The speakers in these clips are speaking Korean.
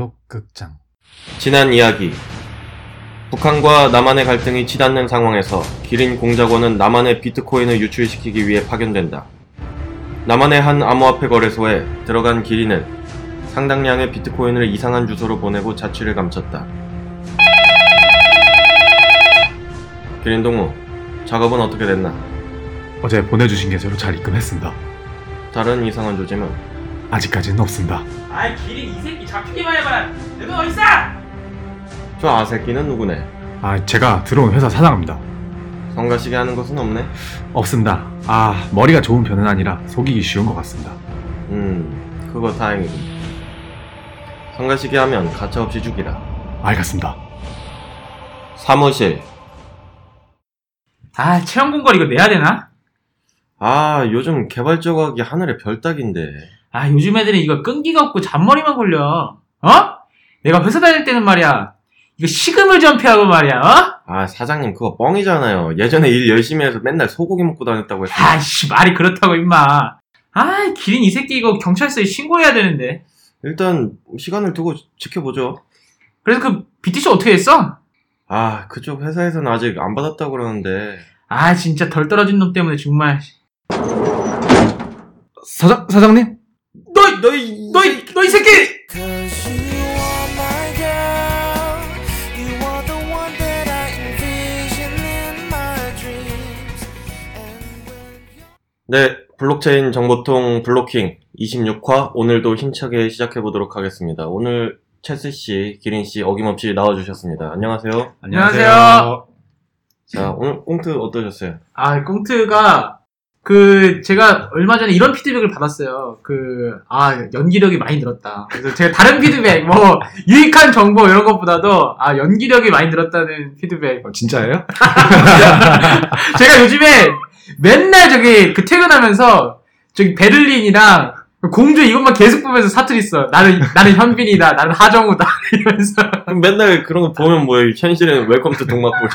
블록극장 지난 이야기 북한과 남한의 갈등이 치닫는 상황에서 기린 공작원은 남한의 비트코인을 유출시키기 위해 파견된다. 남한의 한 암호화폐 거래소에 들어간 기린은 상당량의 비트코인을 이상한 주소로 보내고 자취를 감췄다. 기린 동무, 작업은 어떻게 됐나? 어제 보내주신 계좌로 잘 입금했습니다. 다른 이상한 조짐은 아직까지는 없습니다. 아이 기린 이 새끼 잡히기만 해봐 내돈 어딨어? 저 아새끼는 누구네? 아 제가 들어온 회사 사장입니다. 성가시게 하는 것은 없네? 없습니다. 아 머리가 좋은 편은 아니라 속이기 쉬운 것 같습니다. 음, 그거 다행이군. 성가시게 하면 가차없이 죽이라. 알겠습니다. 사무실. 아 체험 공걸 이거 내야 되나? 아, 요즘 개발 조각이 하늘의 별 따기인데. 아 요즘 애들은 이거 끈기가 없고 잔머리만 걸려 어? 내가 회사 다닐 때는 말이야 이거 식음을 전폐하고 말이야 어? 아, 사장님 그거 뻥이잖아요. 예전에 일 열심히 해서 맨날 소고기 먹고 다녔다고 했어요. 아이씨 말이 그렇다고 임마 아 기린 이 새끼 이거 경찰서에 신고해야 되는데 일단 시간을 두고 지켜보죠. 그래서 그 BTC 어떻게 했어? 아, 그쪽 회사에서는 아직 안 받았다고 그러는데. 아 진짜 덜 떨어진 놈 때문에 정말 사장 사장님? 너너너이 너이 새끼 Cause you are my girl. You are the one that I envision in my dreams. And when you're 네, 블록체인 정보통 블로킹 26화 오늘도 힘차게 시작해 보도록 하겠습니다. 오늘 체스 씨, 기린 씨 어김없이 나와 주셨습니다. 안녕하세요. 안녕하세요. 자, 오늘 꽁트 어떠셨어요? 아, 꽁트가, 그, 제가 얼마 전에 이런 피드백을 받았어요. 그, 아, 연기력이 많이 늘었다. 그래서 제가 다른 피드백, 뭐, 유익한 정보 이런 것보다도, 아, 연기력이 많이 늘었다는 피드백. 어, 진짜예요? 제가 요즘에 맨날 저기, 그 퇴근하면서, 저기 베를린이랑 공주 이것만 계속 보면서 사투리 써. 나는, 나는 현빈이다. 나는 하정우다. 이러면서. 맨날 그런 거 보면 뭐예요? 현실에는 웰컴 투 동막골.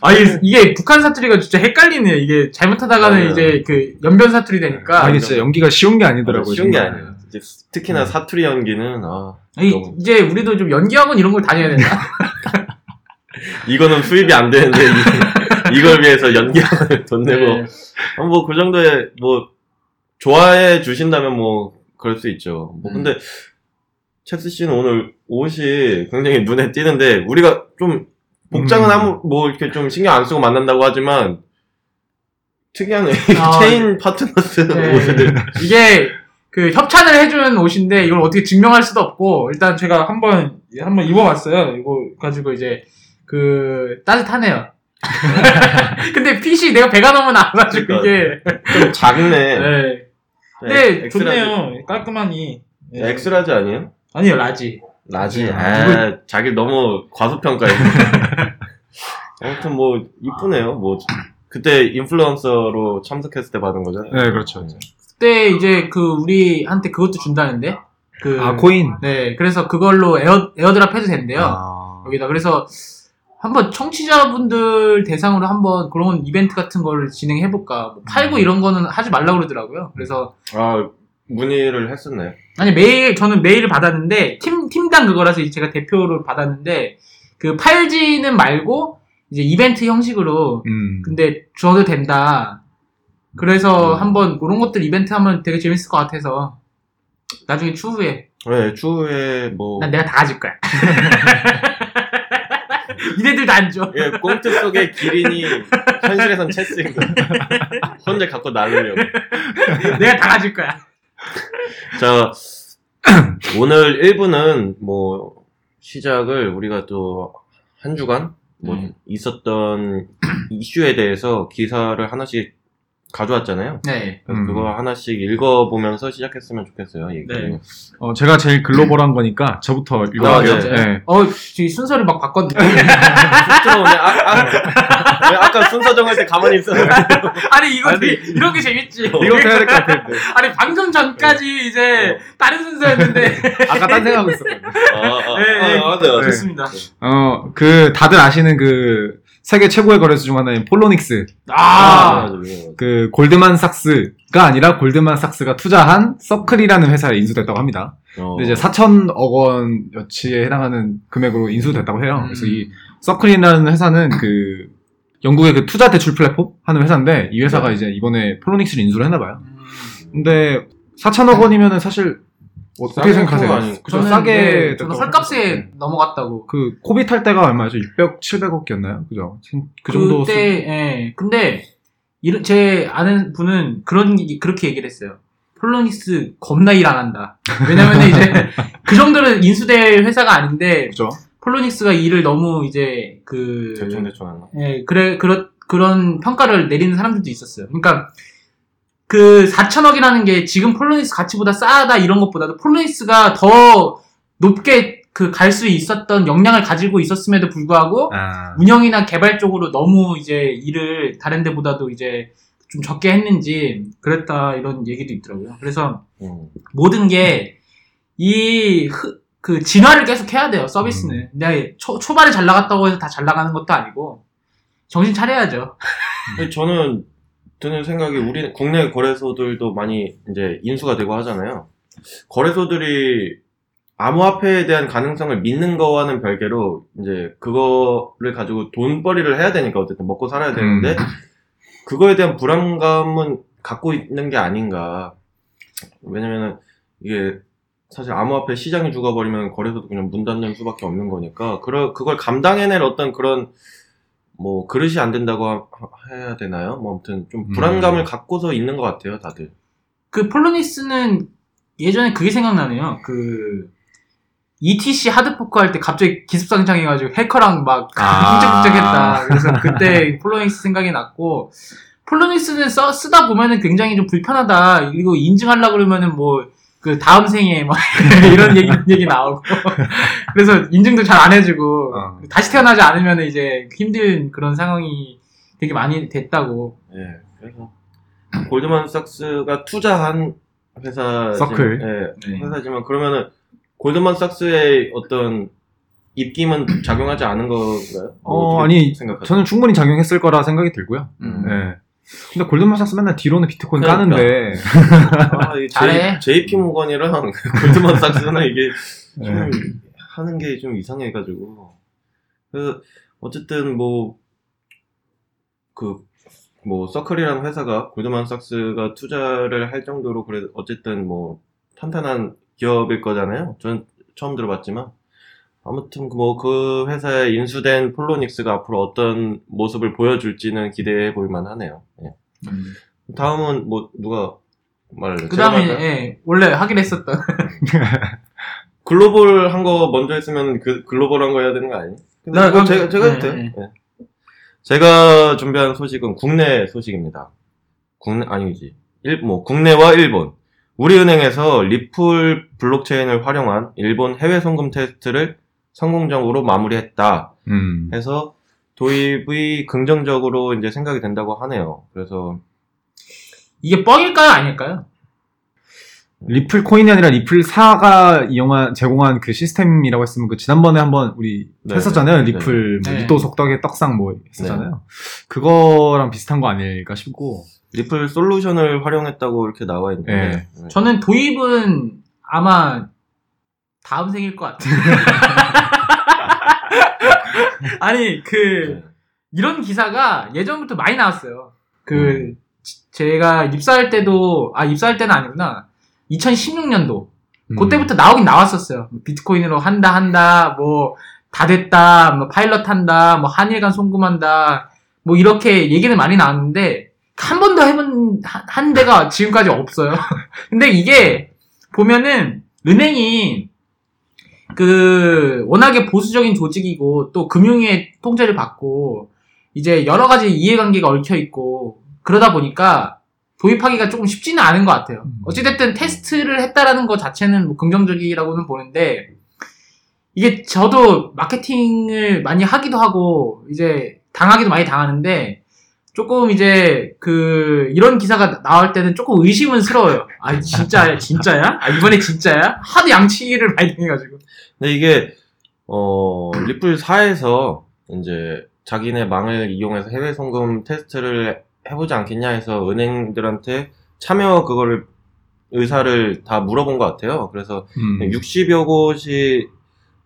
아, 이게, 이게 북한 사투리가 진짜 헷갈리네요. 이게 잘못하다가는 맞아요. 이제 그 연변 사투리 되니까. 아 이게 진짜 연기가 쉬운 게 아니더라고요. 쉬운 게 정말. 아니에요. 이제 특히나 음. 사투리 연기는 아 아니, 너무- 이제 우리도 좀 연기학원 이런 걸 다녀야 된다. 이거는 수입이 안 되는데 이, 이걸 위해서 연기하는 돈 내고 네. 뭐그 정도의 뭐 좋아해 주신다면 뭐 그럴 수 있죠. 뭐 음. 근데 체스 씨는 오늘 옷이 굉장히 눈에 띄는데 우리가 좀 복장은 음. 아무 뭐 이렇게 좀 신경 안 쓰고 만난다고 하지만 특이하네. 아, 체인 파트너스 네. 옷을 이게 그 협찬을 해준 옷인데 이걸 어떻게 증명할 수도 없고 일단 제가 한번 한번 입어봤어요. 이거 가지고 이제 그 따뜻하네요. 근데 핏이 내가 배가 너무 나가지고 이게 좀 작네. 네. 근데 X- X large- 좋네요. 깔끔하니. 네. X large 아니에요? 아니요 large. large. 네. 아, 자기 너무 과소평가해. 아무튼 뭐 이쁘네요. 뭐 그때 인플루언서로 참석했을 때 받은 거잖아요. 네 그렇죠. 그때 이제 그 우리한테 그것도 준다는데. 그 아 코인. 네. 그래서 그걸로 air airdrop 해도 된대요. 아, 여기다 그래서 한번 청취자분들 대상으로 한번 그런 이벤트 같은 거를 진행해 볼까 뭐 팔고 음. 이런 거는 하지 말라고 그러더라고요 그래서 아 문의를 했었나요? 아니 메일 저는 메일을 받았는데 팀 팀당 그거라서 이제 제가 대표를 받았는데 그 팔지는 말고 이제 이벤트 형식으로 음. 근데 줘도 된다 그래서 음. 한번 그런 것들 이벤트 하면 되게 재밌을 것 같아서 나중에 추후에 네, 추후에 뭐 난 내가 다 가질 거야 니네들 다안 줘. 예, 꽁트 속의 기린이 현실에선 체스인 거야. 혼자 갖고 나누려고. 내가 다 가질 거야. 자, 오늘 1부는 뭐 시작을 우리가 또 한 주간 뭐 음. 있었던 이슈에 대해서 기사를 하나씩 가져왔잖아요. 네. 그래서 음. 그거 하나씩 읽어보면서 시작했으면 좋겠어요. 얘기. 네. 어, 제가 제일 글로벌한 거니까 저부터 읽어볼게요. 아, 네. 네. 어, 지금 순서를 막 바꿨는데. 쑥 들어오네. 아, 아, 왜 아까 순서 정할 때 가만히 있었는데. 아니, 이거 아니. 되게, 이런 게 재밌지. 이것도 해야 될 것 같은데. 아니, 방송 전까지 이제 다른 순서였는데. 아까 딴 생각하고 있었거든요. 아, 아, 네, 네. 아, 맞아요. 네. 좋습니다. 어, 그, 다들 아시는 그, 세계 최고의 거래소 중 하나인 폴로닉스 아, 맞아, 맞아. 그 골드만삭스가 아니라 골드만삭스가 투자한 서클이라는 회사에 인수됐다고 합니다. 어. 근데 이제 4천억 원여치에 해당하는 금액으로 인수됐다고 해요. 음. 그래서 이 서클이라는 회사는 그 영국의 그 투자 대출 플랫폼 하는 회사인데 이 회사가 네. 이제 이번에 폴로닉스를 인수를 했나 봐요. 음. 근데 4천억 원이면은 사실 어떻게 싸게 생각하세요? 아니-? 저는 싸게 네, 저는 헐값에. 넘어갔다고. 그 코빗 할 때가 얼마였죠? 600, 700억이었나요? 그죠? 그 정도 그때 예. 근데 이런 제 아는 분은 그런 그렇게 얘기를 했어요. 폴로닉스 겁나 일 안 한다. 왜냐면 이제 그 정도로 인수될 회사가 아닌데 그죠? 폴로닉스가 일을 너무 이제 그 대충 대충 하나. 예, 그래, 그런, 그런 평가를 내리는 사람들도 있었어요. 그러니까, 그 4천억이라는 게 지금 폴로닉스 가치보다 싸다 이런 것보다도 폴로닉스가 더 높게 그 갈 수 있었던 역량을 가지고 있었음에도 불구하고 아, 운영이나 개발 쪽으로 너무 이제 일을 다른 데보다도 이제 좀 적게 했는지 그랬다 이런 얘기도 있더라고요. 그래서 음. 모든 게 이 그 진화를 계속 해야 돼요 서비스는. 근데 초, 초반에 잘 나갔다고 해서 다 잘 나가는 것도 아니고 정신 차려야죠. 저는 드는 생각이 우리 국내 거래소들도 많이 이제 인수가 되고 하잖아요. 거래소들이 암호화폐에 대한 가능성을 믿는 거와는 별개로 이제 그거를 가지고 돈벌이를 해야 되니까 어쨌든 먹고 살아야 되는데 그거에 대한 불안감은 갖고 있는 게 아닌가. 왜냐면은 이게 사실 암호화폐 시장이 죽어버리면 거래소도 그냥 문 닫는 수밖에 없는 거니까 그걸 감당해낼 어떤 그런 뭐 그릇이 안 된다고 하- 해야 되나요? 뭐 아무튼 좀 음. 불안감을 갖고서 있는 것 같아요, 다들. 그 폴로니스는 예전에 그게 생각나네요. 그 ETC 하드포크 할 때 갑자기 기습상창해가지고 해커랑 막 아. 쿵짝쿵짝했다. 그래서 그때 폴로니스 생각이 났고 폴로니스는 써, 쓰다 보면은 굉장히 좀 불편하다. 그리고 인증하려 그러면은 뭐 그 다음 생에 막 이런 얘기 이런 얘기 나오고 그래서 인증도 잘 안 해주고 어. 다시 태어나지 않으면 이제 힘든 그런 상황이 되게 많이 됐다고. 예. 그래서 골드만삭스가 투자한 회사 서클. 예, 네. 회사지만 그러면은 골드만삭스의 어떤 입김은 작용하지 않은 건가요? 어, 어떻게 아니, 생각하세요? 저는 충분히 작용했을 거라 생각이 들고요. 음. 예. 근데 골드만삭스 맨날 뒤로는 비트코인 그러니까. 까는데 아, 이 잘해. JP 모건이랑 골드만삭스는 이게 좀 예. 하는 게 좀 이상해가지고. 그, 어쨌든 뭐, 그, 뭐, 서클이라는 회사가 골드만삭스가 투자를 할 정도로 그래, 어쨌든 뭐, 탄탄한 기업일 거잖아요. 전 처음 들어봤지만. 아무튼 뭐, 그 회사에 인수된 폴로닉스가 앞으로 어떤 모습을 보여줄지는 기대해 볼 만하네요. 예. 다음은 뭐, 누가 말할래요? 그 다음에? 예, 원래 하기로 했었던 글로벌 한 거 먼저 했으면 그 글로벌 한 거 해야 되는 거 아니에요? 나 그럼- 제가 제가 해도 네, 돼요. 네. 네. 제가 준비한 소식은 국내 소식입니다. 국내 아니지. 일, 뭐 국내와 일본. 우리은행에서 리플 블록체인을 활용한 일본 해외 송금 테스트를 성공적으로 마무리했다. 음. 해서 도입이 긍정적으로 이제 생각이 된다고 하네요. 그래서 이게 뻥일까요 아닐까요? 리플 코인이 아니라 리플 사가 이용한 제공한 그 시스템이라고 했으면 그 지난번에 한번 우리 네, 했었잖아요. 네. 리플 뭐 네. 리또 속덕의 떡상 뭐 했었잖아요. 그거랑 비슷한 거 아닐까 싶고. 리플 솔루션을 활용했다고 이렇게 나와 있는데 네. 네. 저는 도입은 아마 다음 생일 것 같아요. 아니 그 네. 이런 기사가 예전부터 많이 나왔어요. 그 음. 지- 제가 입사할 때도 아 입사할 때는 아니구나. 2016년도 음. 그때부터 나오긴 나왔었어요. 비트코인으로 한다 한다 뭐 다 됐다 뭐 파일럿 한다 뭐 한일간 송금한다 뭐 이렇게 얘기는 많이 나왔는데 한 번도 해본 한, 한 데가 지금까지 없어요. 근데 이게 보면은 은행이 그 워낙에 보수적인 조직이고 또 금융의 통제를 받고 이제 여러 가지 이해관계가 얽혀 있고 그러다 보니까 도입하기가 조금 쉽지는 않은 것 같아요. 음. 어찌됐든 테스트를 했다라는 것 자체는 뭐 긍정적이라고는 보는데 이게 저도 마케팅을 많이 하기도 하고 이제 당하기도 많이 당하는데 조금 이제 그 이런 기사가 나올 때는 조금 의심은 스러워요. 아 진짜야 진짜야? 아 이번에 진짜야? 하도 양치기를 많이 당해가지고. 근데 이게 어 리플 4에서 이제 자기네 망을 이용해서 해외 송금 테스트를 해보지 않겠냐 해서 은행들한테 참여 그거를 의사를 다 물어본 것 같아요. 그래서 음. 60여 곳이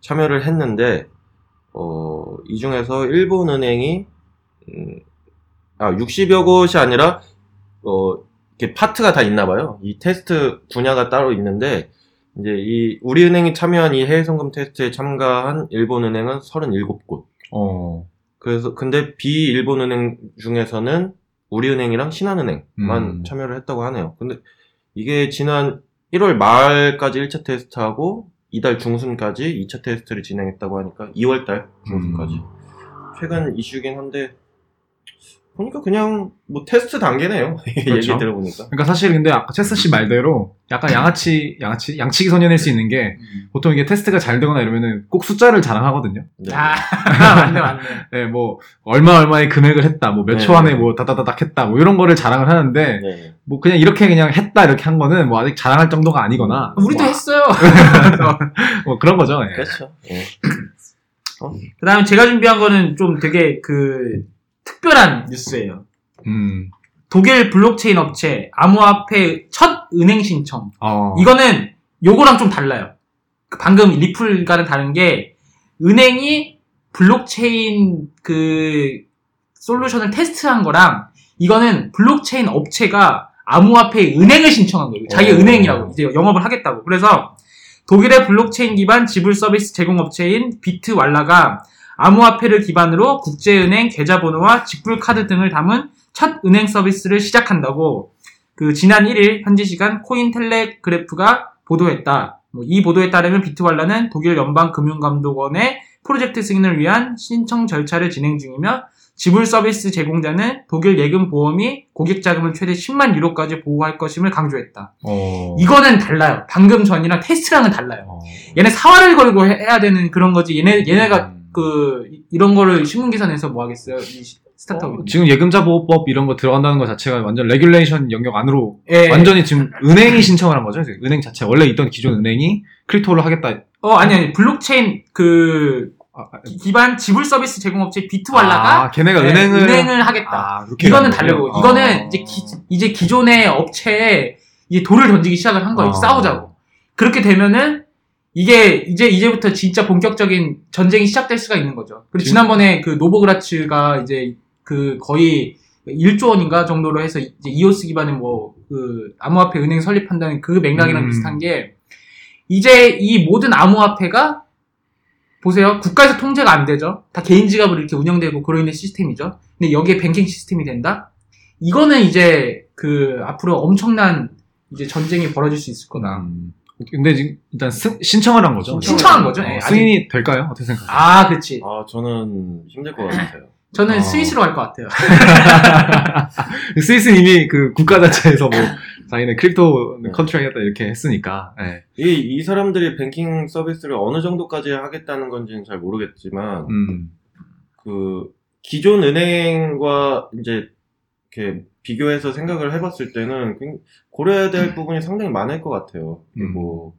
참여를 했는데 어, 이 중에서 일본 은행이 음, 아 60여 곳이 아니라 어, 이렇게 파트가 다 있나 봐요. 이 테스트 분야가 따로 있는데 이제 이 우리 은행이 참여한 이 해외 송금 테스트에 참가한 일본 은행은 37곳. 어. 그래서 근데 비일본 은행 중에서는 우리은행이랑 신한은행만 음. 참여를 했다고 하네요. 근데 이게 지난 1월 말까지 1차 테스트하고 이달 중순까지 2차 테스트를 진행했다고 하니까 2월 달 중순까지 음. 최근 이슈긴 한데 보니까 그냥 뭐 테스트 단계네요. 그렇죠. 얘기 들어보니까. 그러니까 사실 근데 아까 체스 씨 말대로 약간 양아치, 양아치, 양치기 소년일 수 있는 게 보통 이게 테스트가 잘 되거나 이러면은 꼭 숫자를 자랑하거든요. 네. 아, 맞네, 맞네. 네, 뭐 얼마 얼마의 금액을 했다, 뭐 몇초 네. 안에 뭐 다다다닥 했다, 뭐 이런 거를 자랑을 하는데 네. 뭐 그냥 이렇게 그냥 했다 이렇게 한 거는 뭐 아직 자랑할 정도가 아니거나 우리도 뭐, 했어요. 뭐 그런 거죠. 예. 그렇죠. 예. 그 다음에 제가 준비한 거는 좀 되게 그 특별한 뉴스예요. 음, 독일 블록체인 업체 암호화폐 첫 은행 신청. 어, 이거는 요거랑 좀 달라요. 그 방금 리플과는 다른 게 은행이 블록체인 그 솔루션을 테스트한 거랑 이거는 블록체인 업체가 암호화폐 은행을 신청한 거예요. 자기 어. 은행이라고 이제 영업을 하겠다고. 그래서 독일의 블록체인 기반 지불 서비스 제공 업체인 비트왈라가 암호화폐를 기반으로 국제은행 계좌번호와 직불 카드 등을 담은 첫 은행 서비스를 시작한다고 그 지난 1일 현지 시간 코인 텔레그래프가 보도했다. 뭐이 보도에 따르면 비트왈라는 독일 연방금융감독원의 프로젝트 승인을 위한 신청 절차를 진행 중이며 지불 서비스 제공자는 독일 예금 보험이 고객 자금을 최대 10만 유로까지 보호할 것임을 강조했다. 어, 이거는 달라요. 방금 전이랑 테스트랑은 달라요. 어. 얘네 사활을 걸고 해- 해야 되는 그런 거지. 얘네 얘네가 음. 그 이- 이런 거를 신문 기사 내서 뭐 하겠어요? 이 시- 스타트업. 어, 지금 예금자 보호법 이런 거 들어간다는 것 자체가 완전 regulation 영역 안으로 예. 완전히 지금 은행이 신청을 한 거죠. 은행 자체 원래 있던 기존 은행이 crypto를 하겠다. 어 아니 아니 블록체인 그 아, 아, 기- 기반 지불 서비스 제공업체 비트왈라가 아, 걔네가 네, 은행을 은행을 하겠다. 아, 이거는 거예요? 다르고 이거는 어. 이제 기, 이제 기존의 업체에 이제 돌을 던지기 시작을 한 거예요. 어. 싸우자고. 그렇게 되면은 이게 이제 이제부터 진짜 본격적인 전쟁이 시작될 수가 있는 거죠. 그리고 지금- 지난번에 그 노보그라츠가 이제 그 거의 1조 원인가 정도로 해서 이제 이오스 기반의 뭐그 암호화폐 은행 설립한다는 그 맥락이랑 음. 비슷한 게 이제 이 모든 암호화폐가 보세요. 국가에서 통제가 안 되죠. 다 개인 지갑으로 이렇게 운영되고 그러 있는 시스템이죠. 근데 여기에 뱅킹 시스템이 된다? 이거는 이제 그 앞으로 엄청난 이제 전쟁이 벌어질 수 있을 거다. 음. 근데 지금 일단 승- 신청을 한 거죠. 신청한 거죠. 어, 예, 아직- 승인이 될까요? 어떻게 생각하세요? 아, 그렇지. 아 저는 힘들 것 같아요. 저는 어. 스위스로 갈 것 같아요. 스위스 는 이미 그 국가 자체에서 뭐 자기네 crypto 네. 컨트롤하겠다 이렇게 했으니까. 예. 이, 이 사람들이 뱅킹 서비스를 어느 정도까지 하겠다는 건지는 잘 모르겠지만 음. 그 기존 은행과 이제 이렇게 비교해서 생각을 해봤을 때는 굉- 고려해야 될 부분이 상당히 많을 것 같아요. 음. 뭐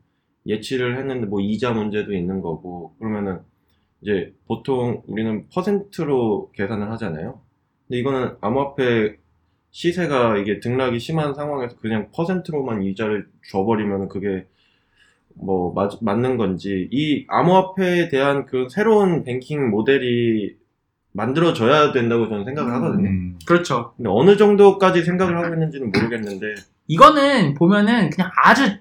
예치를 했는데 뭐 이자 문제도 있는 거고 그러면은 이제 보통 우리는 퍼센트로 계산을 하잖아요. 근데 이거는 암호화폐 시세가 이게 등락이 심한 상황에서 그냥 퍼센트로만 이자를 줘버리면 그게 뭐 맞, 맞는 건지 이 암호화폐에 대한 그 새로운 뱅킹 모델이 만들어져야 된다고 저는 생각을 하거든요. 음. 그렇죠. 근데 어느 정도까지 생각을 하고 있는지는 모르겠는데 이거는 보면은 그냥 아주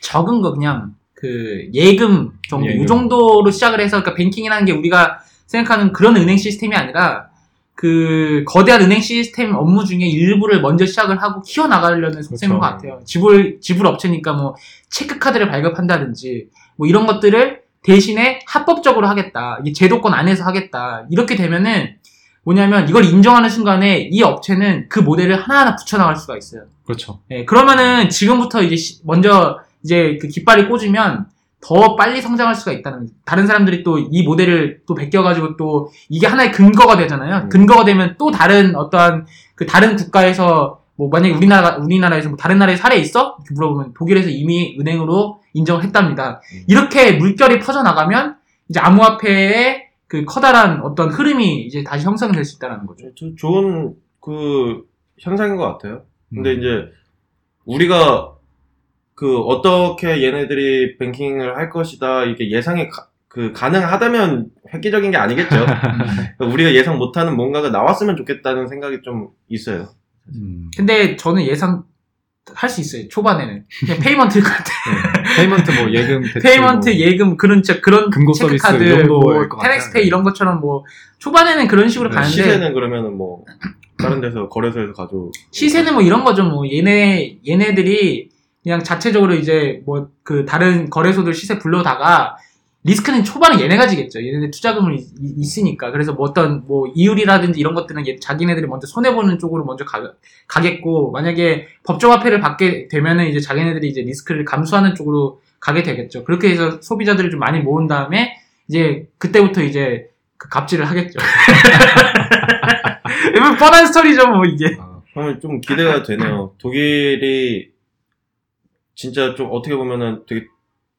적은 거 그냥 그 예금 정도 예금. 이 정도로 시작을 해서 그러니까 뱅킹이라는 게 우리가 생각하는 그런 은행 시스템이 아니라 그 거대한 은행 시스템 업무 중에 일부를 먼저 시작을 하고 키워 나가려는 속셈인 그렇죠. 것 같아요. 지불 지불 업체니까 뭐 체크 카드를 발급한다든지 뭐 이런 것들을 대신에 합법적으로 하겠다. 이 제도권 안에서 하겠다. 이렇게 되면은 뭐냐면 이걸 인정하는 순간에 이 업체는 그 모델을 하나하나 붙여나갈 수가 있어요. 그렇죠. 예, 그러면은 지금부터 이제 시- 먼저 이제 그 깃발이 꽂으면 더 빨리 성장할 수가 있다는. 다른 사람들이 또 이 모델을 또 베껴가지고 또 이게 하나의 근거가 되잖아요. 음. 근거가 되면 또 다른 어떠한 그 다른 국가에서 뭐 만약에 우리나라 우리나라에서 뭐 다른 나라에 사례 있어? 이렇게 물어보면 독일에서 이미 은행으로 인정을 했답니다. 음. 이렇게 물결이 퍼져 나가면 이제 암호화폐의 그 커다란 어떤 흐름이 이제 다시 형성될 수 있다는 거죠. 저- 좋은 그 현상인 것 같아요. 근데 음. 이제 우리가 그 어떻게 얘네들이 뱅킹을 할 것이다 이게 예상이 가, 그 가능하다면 획기적인 게 아니겠죠. 그러니까 우리가 예상 못하는 뭔가가 나왔으면 좋겠다는 생각이 좀 있어요. 음. 근데 저는 예상 할 수 있어요. 초반에는 그냥 payment일 것 같아. payment 뭐 예금 payment 뭐. 예금 그런 진짜 그런 금고 서비스 체크카드 이 정도일 뭐. TenX Pay 이런 것처럼 뭐 초반에는 그런 식으로 네, 가는데 시세는 그러면은 뭐 다른 데서 거래소에서 가져. 시세는 뭐 이런 거죠. 뭐 얘네 얘네들이 그냥 자체적으로 이제 뭐 그 다른 거래소들 시세 불러다가 리스크는 초반에 얘네가 지겠죠. 얘네들 투자금을 이- 이- 있으니까. 그래서 뭐 어떤 뭐 이율이라든지 이런 것들은 얘- 자기네들이 먼저 손해 보는 쪽으로 먼저 가, 가겠고 만약에 법정 화폐를 받게 되면은 이제 자기네들이 이제 리스크를 감수하는 쪽으로 가게 되겠죠. 그렇게 해서 소비자들을 좀 많이 모은 다음에 이제 그때부터 이제 그 갑질을 하겠죠. 뻔한 스토리죠, 뭐 이게. 어, 그러면 좀 기대가 되네요. 독일이 진짜 좀 어떻게 보면은 되게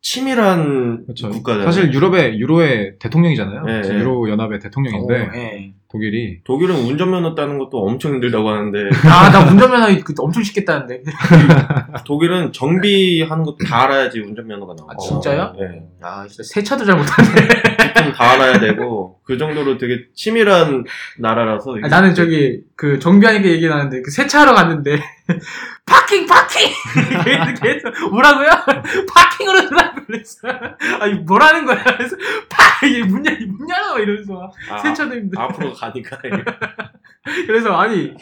치밀한 그렇죠. 국가잖아요. 사실 유럽의 유로의 대통령이잖아요. 네, 지금 네. 유로 연합의 대통령인데 어, 예. 독일이 독일은 운전면허 따는 것도 엄청 힘들다고 하는데 아, 나 운전면허 그 엄청 쉽겠다는데. 독일은 정비하는 것도 다 알아야지 운전면허가 나와요. 아, 진짜요? 네. 아, 진짜 세차도 잘 못하네. 조금 다 알아야 되고 그 정도로 되게 치밀한 나라라서 아, 나는 저기, 그, 정비하니까 얘기 나는데, 그 세차하러 갔는데, 파킹, 파킹! 계속, 계속, 뭐라고요? 파킹으로 들라고 그랬어. 아니, 뭐라는 거야? 그래서, 파! 이게 문, 열, 문 열어! 이러면서. 아, 세차도 힘들어. 앞으로 가니까 이게. 그래서, 아니,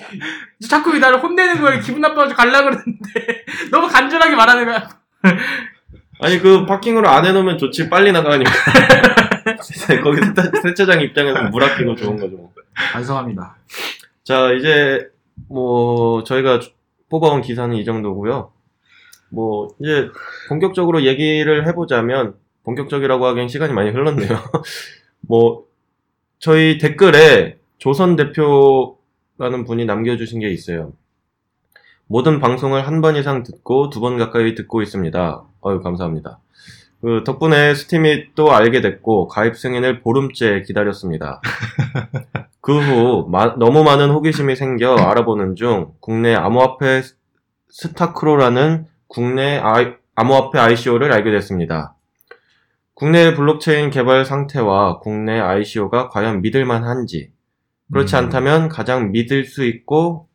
자꾸 왜 나를 혼내는 거야? 기분 나빠가지고 가려고 그러는데, 너무 간절하게 말하는 거야. 아니 그 파킹으로 안 해놓으면 좋지 빨리 나가니까 거기 세차, 세차장 입장에서 물 아끼고 좋은 거죠. 반성합니다. 자 이제 뭐 저희가 뽑아온 기사는 이 정도고요. 뭐 이제 본격적으로 얘기를 해보자면 본격적이라고 하기엔 시간이 많이 흘렀네요. 뭐 저희 댓글에 조선 대표라는 분이 남겨주신 게 있어요. 모든 방송을 한 번 이상 듣고 두 번 가까이 듣고 있습니다. 어유 감사합니다. 그 덕분에 스팀이 또 알게 됐고 가입 승인을 보름째 기다렸습니다. 그 후 너무 많은 호기심이 생겨 알아보는 중 국내 암호화폐 스타크로라는 국내 아이- 암호화폐 ICO를 알게 됐습니다. 국내 블록체인 개발 상태와 국내 ICO가 과연 믿을만 한지 그렇지 음. 않다면 가장 믿을 수 있고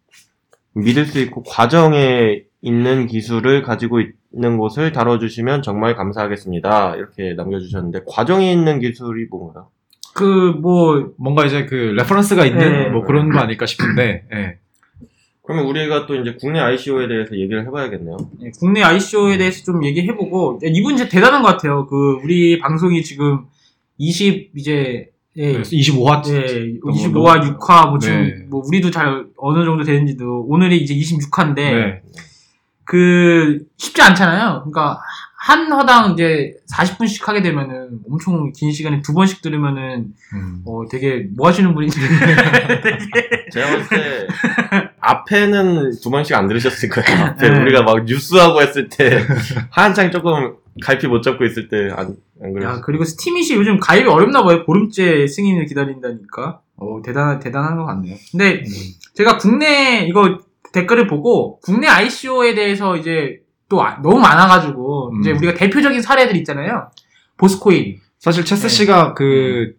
믿을 수 있고 과정에 있는 기술을 가지고 있 는 곳을 다뤄주시면 정말 감사하겠습니다. 이렇게 남겨주셨는데 과정에 있는 기술이 뭔가요? 그, 뭐, 뭔가 이제 그 reference가 있는 네. 뭐 그런 거 아닐까 싶은데 예. 그러면 우리가 또 이제 국내 ICO에 대해서 얘기를 해봐야겠네요. 예, 국내 ICO에 대해서 좀 얘기해보고, 야, 이분 진짜 대단한 것 같아요. 그, 우리 방송이 지금 20, 이제, 예, 그래서 25화 예, 뭐 25화, 6화, 뭐 지금, 네. 뭐 우리도 잘 어느 정도 되는지도, 오늘이 이제 26화인데, 네. 그, 쉽지 않잖아요. 그러니까, 한 화당 이제 40분씩 하게 되면은 엄청 긴 시간에 두 번씩 들으면은, 음. 어, 되게 뭐 하시는 분인지. 제가 봤을 때 앞에는 두 번씩 안 들으셨을 거예요. 앞에 네. 우리가 막 뉴스하고 했을 때 한창 조금 갈피 못 잡고 있을 때안 그러셨어요. 그리고 스팀잇이 요즘 가입이 어렵나 봐요. 보름째 승인을 기다린다니까. 어, 대단, 대단한 것 같네요. 근데 음. 제가 국내 이거 댓글을 보고 국내 ICO에 대해서 이제 또 아- 너무 많아가지고 음. 이제 우리가 대표적인 사례들 있잖아요. 보스코인. 사실 체스 네. 씨가 그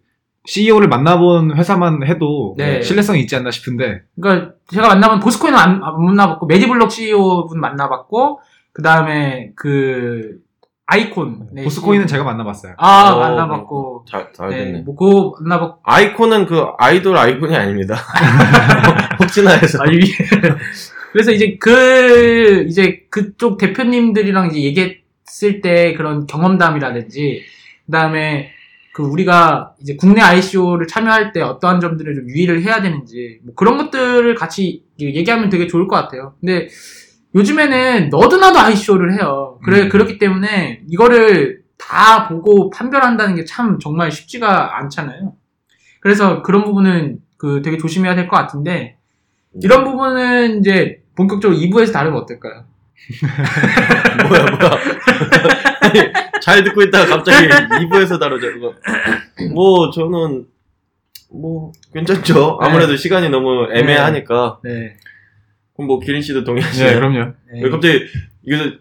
CEO를 만나본 회사만 해도 네. 신뢰성이 있지 않나 싶은데 그러니까 제가 만나본 보스코인은 안, 안 만나봤고 메디블록 CEO 분 만나봤고 그 다음에 그 아이콘. 네, 보스코인은 CEO. 제가 만나봤어요. 아 어, 만나봤고. 잘, 잘 네, 됐네. 뭐 그거 만나봤고. 아이콘은 그 아이돌 아이콘이 아닙니다. 혹시나 해서. 아니, 그래서 이제 그, 이제 그쪽 대표님들이랑 이제 얘기했을 때 그런 경험담이라든지, 그 다음에 그 우리가 이제 국내 ICO를 참여할 때 어떠한 점들을 좀 유의를 해야 되는지, 뭐 그런 것들을 같이 얘기하면 되게 좋을 것 같아요. 근데 요즘에는 너도 나도 ICO를 해요. 그래, 음. 그렇기 때문에 이거를 다 보고 판별한다는 게 참 정말 쉽지가 않잖아요. 그래서 그런 부분은 그 되게 조심해야 될 것 같은데, 이런 부분은 이제 본격적으로 2부에서 다루면 어떨까요? 뭐야 뭐야. 아니, 잘 듣고 있다가 갑자기 2부에서 다루자. 그거. 뭐 저는 뭐 괜찮죠. 아무래도 시간이 너무 애매하니까 네. 그럼 뭐 기린 씨도 동의하시나요? 네, 그럼요. 네. 왜 갑자기 이거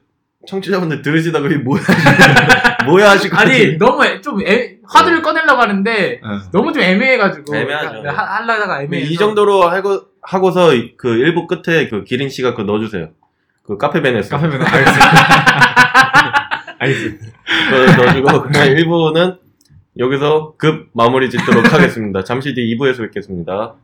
청취자분들 들으시다가 이게 뭐야 뭐야 하시고 아니 너무 애- 좀 애- 화두를 꺼내려고 하는데 어. 너무 좀 애매해가지고 애매하죠. 네, 하- 하려다가 애매해서 이 정도로 하고 하고서 그 일부 끝에 그 기린 씨가 그거 넣어주세요. 그 카페벤에서 카페면 알겠습니다. 알겠습니다. 그거 넣어주고 그냥 일부는 여기서 급 마무리 짓도록 하겠습니다. 잠시 뒤 2부에서 뵙겠습니다.